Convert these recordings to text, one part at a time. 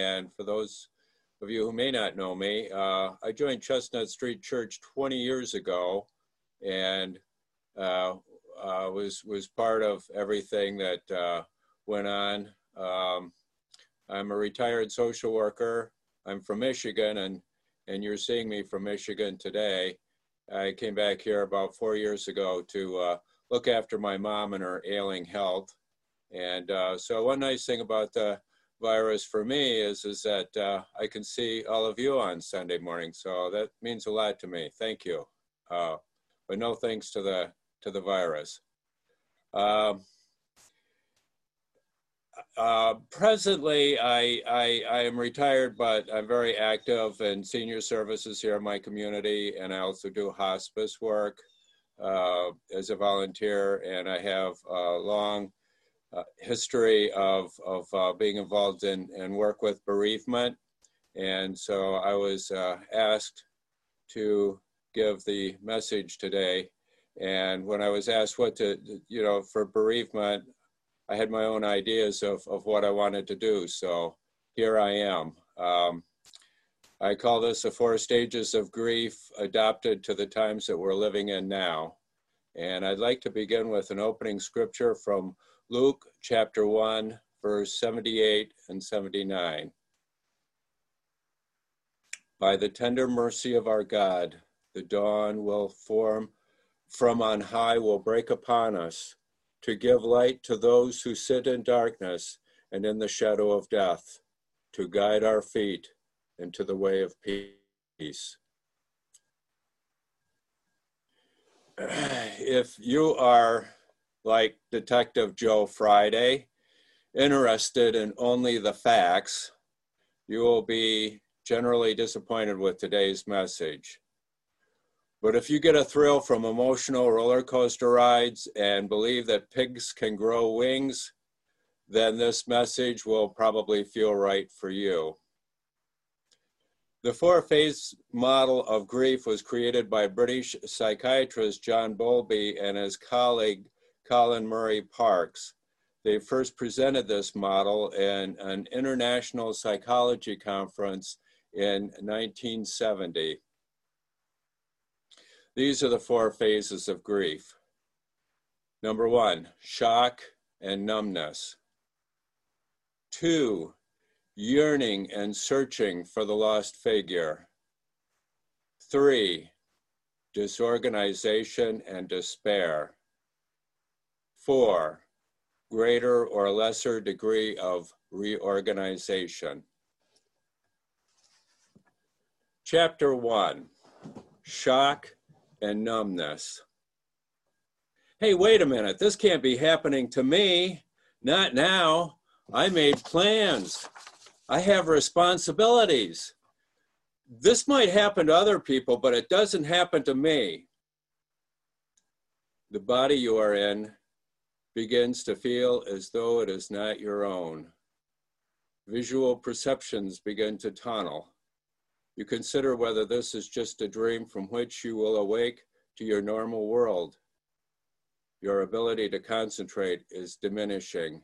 And for those of you who may not know me, uh, I joined Chestnut Street Church 20 years ago and uh, uh, was, was part of everything that uh, went on. Um, I'm a retired social worker. I'm from Michigan, and, and you're seeing me from Michigan today. I came back here about four years ago to uh, look after my mom and her ailing health. And uh, so one nice thing about the virus for me is, is that uh, I can see all of you on Sunday morning. So that means a lot to me. Thank you. Uh, but no thanks to the, to the virus. Um, uh, presently, I, I, I, am retired, but I'm very active in senior services here in my community, and I also do hospice work uh, as a volunteer, and I have a long uh, history of, of uh, being involved in and work with bereavement. And so I was uh, asked to give the message today. And when I was asked what to, you know, for bereavement, I had my own ideas of, of what I wanted to do. So here I am. Um, I call this the four stages of grief adopted to the times that we're living in now. And I'd like to begin with an opening scripture from Luke chapter 1, verse 78 and 79. By the tender mercy of our God, the dawn will form from on high will break upon us to give light to those who sit in darkness and in the shadow of death, to guide our feet into the way of peace. If you are like Detective Joe Friday, interested in only the facts, you will be generally disappointed with today's message. But if you get a thrill from emotional roller coaster rides and believe that pigs can grow wings, then this message will probably feel right for you. The four phase model of grief was created by British psychiatrist John Bowlby and his colleague Colin Murray Parkes. They first presented this model in an international psychology conference in 1970. These are the four phases of grief. Number one, shock and numbness. Two, yearning and searching for the lost figure. Three, disorganization and despair. Four, greater or lesser degree of reorganization. Chapter one, shock and numbness. Hey, wait a minute, this can't be happening to me. Not now. I made plans. I have responsibilities. This might happen to other people, but it doesn't happen to me. The body you are in begins to feel as though it is not your own. Visual perceptions begin to tunnel. You consider whether this is just a dream from which you will awake to your normal world. Your ability to concentrate is diminishing.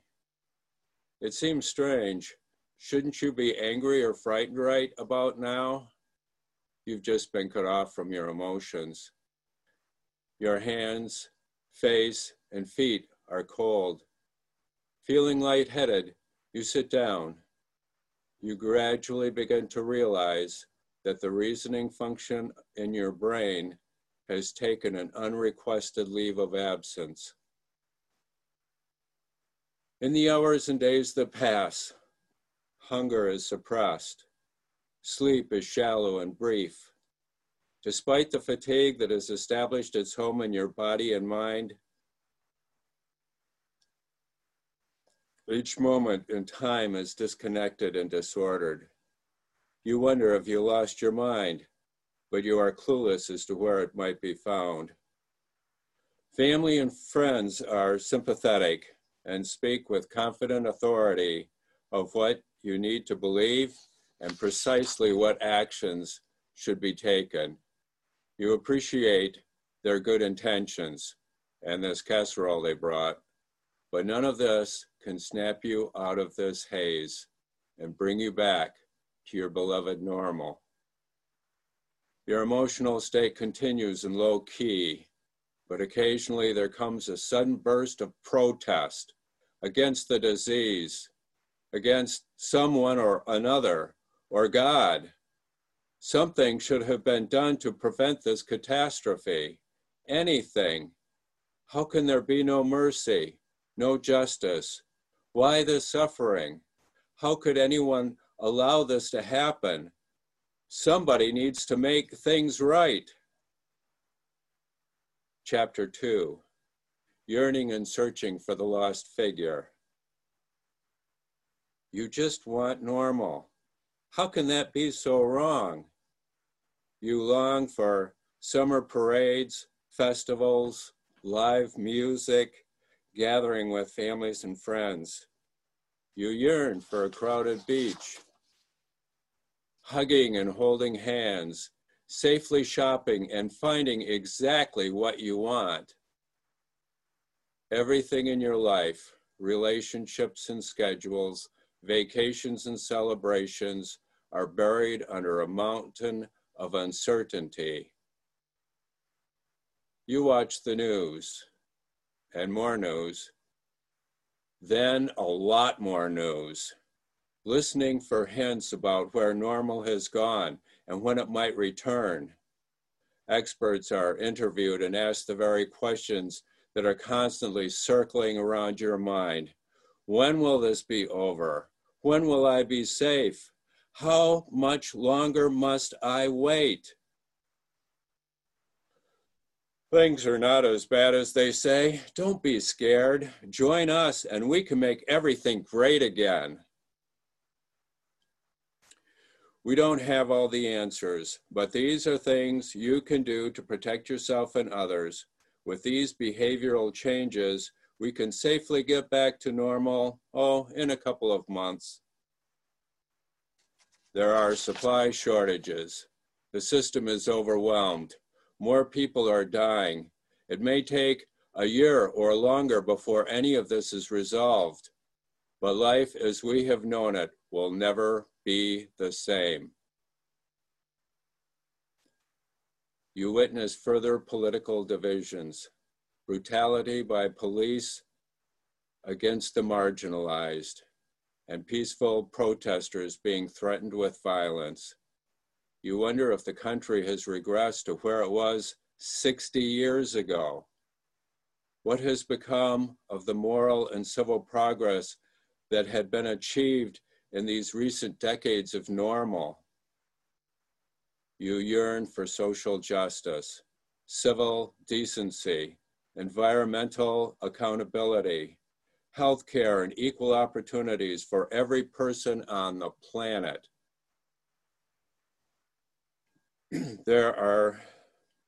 It seems strange. Shouldn't you be angry or frightened right about now? You've just been cut off from your emotions. Your hands, face, and feet are cold. Feeling lightheaded, you sit down. You gradually begin to realize that the reasoning function in your brain has taken an unrequested leave of absence. In the hours and days that pass, hunger is suppressed, sleep is shallow and brief. Despite the fatigue that has established its home in your body and mind, each moment in time is disconnected and disordered. You wonder if you lost your mind, but you are clueless as to where it might be found. Family and friends are sympathetic and speak with confident authority of what you need to believe and precisely what actions should be taken. You appreciate their good intentions and this casserole they brought, but none of this can snap you out of this haze. and bring you back to your beloved normal. Your emotional state continues in low key, but occasionally there comes a sudden burst of protest against the disease, against someone or another, or God. Something should have been done to prevent this catastrophe. Anything. How can there be no mercy, no justice? Why this suffering? How could anyone allow this to happen? Somebody needs to make things right. Chapter 2 Yearning and Searching for the Lost Figure. You just want normal. How can that be so wrong? You long for summer parades, festivals, live music, gathering with families and friends. You yearn for a crowded beach, hugging and holding hands, safely shopping and finding exactly what you want. Everything in your life, relationships and schedules, vacations and celebrations, are buried under a mountain of uncertainty. You watch the news and more news, then a lot more news, listening for hints about where normal has gone and when it might return. Experts are interviewed and asked the very questions that are constantly circling around your mind. When will this be over? When will I be safe? How much longer must I wait? Things are not as bad as they say. Don't be scared. Join us and we can make everything great again. We don't have all the answers, but these are things you can do to protect yourself and others. With these behavioral changes, we can safely get back to normal, oh, in a couple of months. There are supply shortages. The system is overwhelmed. More people are dying. It may take a year or longer before any of this is resolved. But life as we have known it will never be the same. You witness further political divisions, brutality by police against the marginalized, and peaceful protesters being threatened with violence. You wonder if the country has regressed to where it was 60 years ago. What has become of the moral and civil progress that had been achieved in these recent decades of normal. You yearn for social justice, civil decency, environmental accountability, healthcare, and equal opportunities for every person on the planet. There are,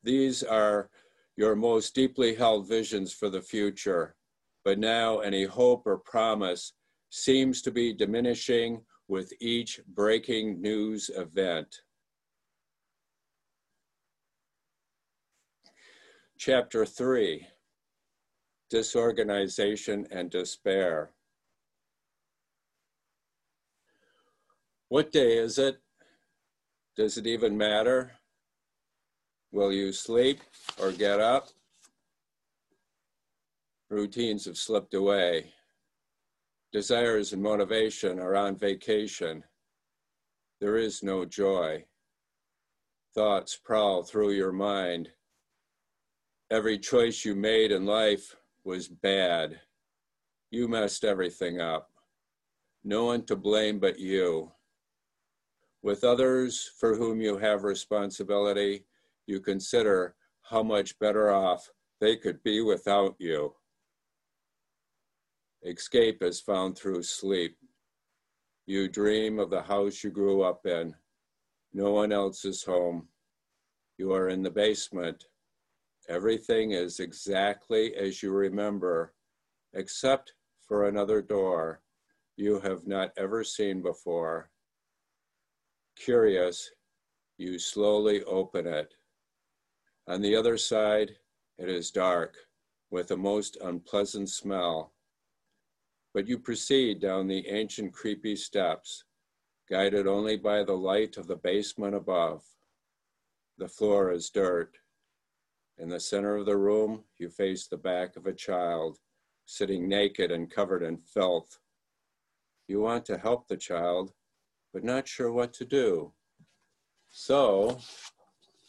these are your most deeply held visions for the future, but now any hope or promise seems to be diminishing with each breaking news event. Chapter 3 Disorganization and Despair. What day is it? Does it even matter? Will you sleep or get up? Routines have slipped away desires and motivation are on vacation. There is no joy. Thoughts prowl through your mind. Every choice you made in life was bad. You messed everything up. No one to blame but you. With others for whom you have responsibility, you consider how much better off they could be without you. Escape is found through sleep. You dream of the house you grew up in. No one else is home. You are in the basement. Everything is exactly as you remember, except for another door you have not ever seen before. Curious, you slowly open it. On the other side, it is dark with a most unpleasant smell but you proceed down the ancient creepy steps, guided only by the light of the basement above. The floor is dirt. In the center of the room, you face the back of a child sitting naked and covered in filth. You want to help the child, but not sure what to do. So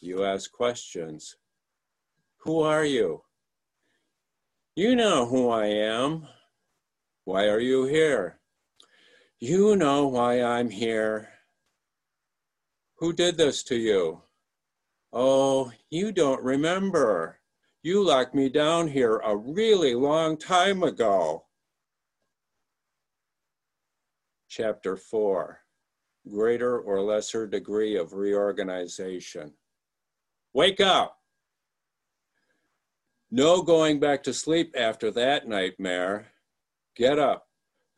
you ask questions. Who are you? You know who I am. Why are you here? You know why I'm here. Who did this to you? Oh, you don't remember. You locked me down here a really long time ago. Chapter 4 Greater or Lesser Degree of Reorganization. Wake up! No going back to sleep after that nightmare. Get up,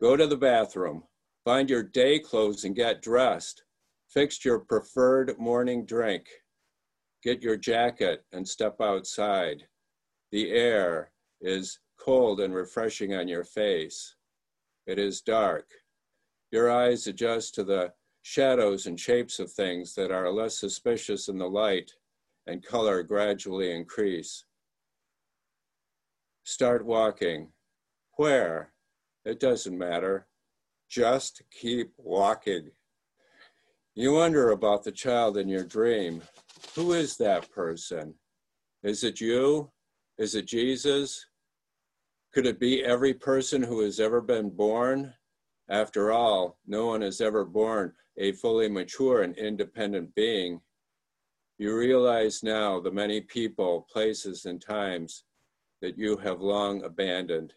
go to the bathroom, find your day clothes and get dressed. Fix your preferred morning drink. Get your jacket and step outside. The air is cold and refreshing on your face. It is dark. Your eyes adjust to the shadows and shapes of things that are less suspicious in the light, and color gradually increase. Start walking. Where? It doesn't matter. Just keep walking. You wonder about the child in your dream. Who is that person? Is it you? Is it Jesus? Could it be every person who has ever been born? After all, no one is ever born a fully mature and independent being. You realize now the many people, places, and times that you have long abandoned.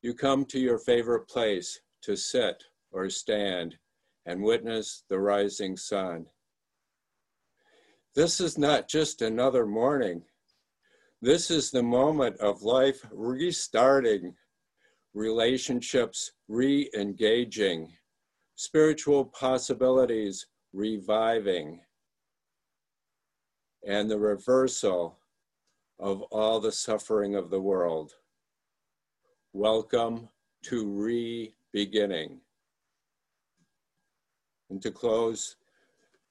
You come to your favorite place to sit or stand and witness the rising sun. This is not just another morning. This is the moment of life restarting, relationships re engaging, spiritual possibilities reviving, and the reversal of all the suffering of the world. Welcome to re beginning. And to close,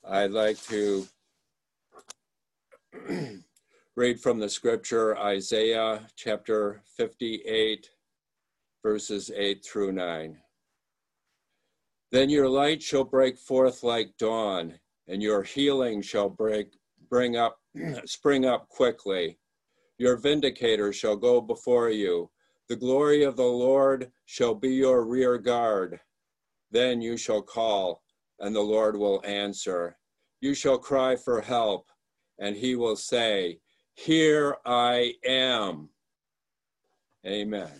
I'd like to read from the scripture Isaiah chapter 58, verses 8 through 9. Then your light shall break forth like dawn, and your healing shall break, bring up, spring up quickly. Your vindicator shall go before you. The glory of the Lord shall be your rear guard. Then you shall call, and the Lord will answer. You shall cry for help, and he will say, Here I am. Amen.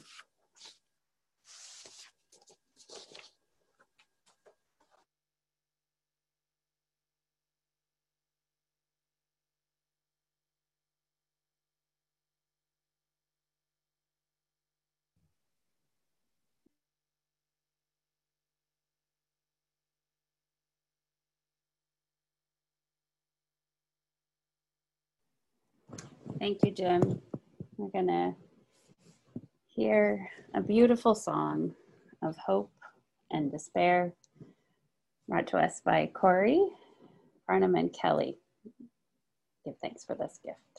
Thank you, Jim. We're going to hear a beautiful song of hope and despair brought to us by Corey Barnum, and Kelly. Give thanks for this gift.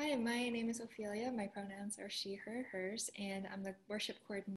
Hi, my name is Ophelia. My pronouns are she, her, hers, and I'm the worship coordinator